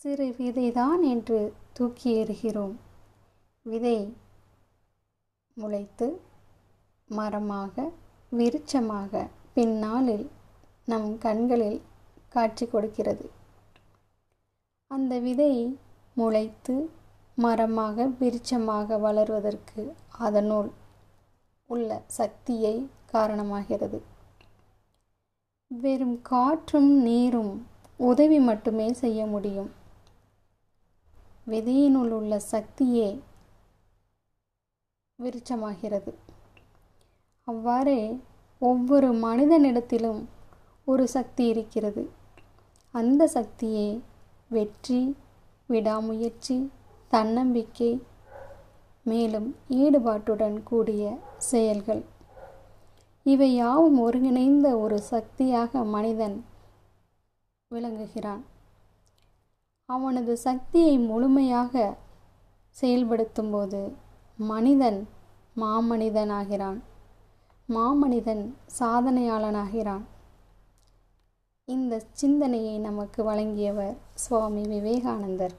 சிறு விதைதான் என்று தூக்கி எறிகிறோம். விதை முளைத்து மரமாக விருட்சமாக பின்னாளில் நம் கண்களில் காட்சி கொடுக்கிறது. அந்த விதை முளைத்து மரமாக விருட்சமாக வளர்வதற்கு அதனுள் உள்ள சக்தியை காரணமாகிறது. வெறும் காற்றும் நீரும் உதவி மட்டுமே செய்ய முடியும். விதையினுள் உள்ள சக்தியே விருச்சமாகிறது அவ்வாறே ஒவ்வொரு மனிதனிடத்திலும் ஒரு சக்தி இருக்கிறது. அந்த சக்தியே வெற்றி விடாமுயற்சி தன்னம்பிக்கை மேலும் ஈடுபாட்டுடன் கூடிய செயல்கள். இவை யாவும் ஒருங்கிணைந்த ஒரு சக்தியாக மனிதன் விளங்குகிறான். அவனது சக்தியை முழுமையாக செயல்படுத்தும்போது மனிதன் மாமனிதனாகிறான். மாமனிதன் சாதனையாளனாகிறான். இந்த சிந்தனையை நமக்கு வழங்கியவர் சுவாமி விவேகானந்தர்.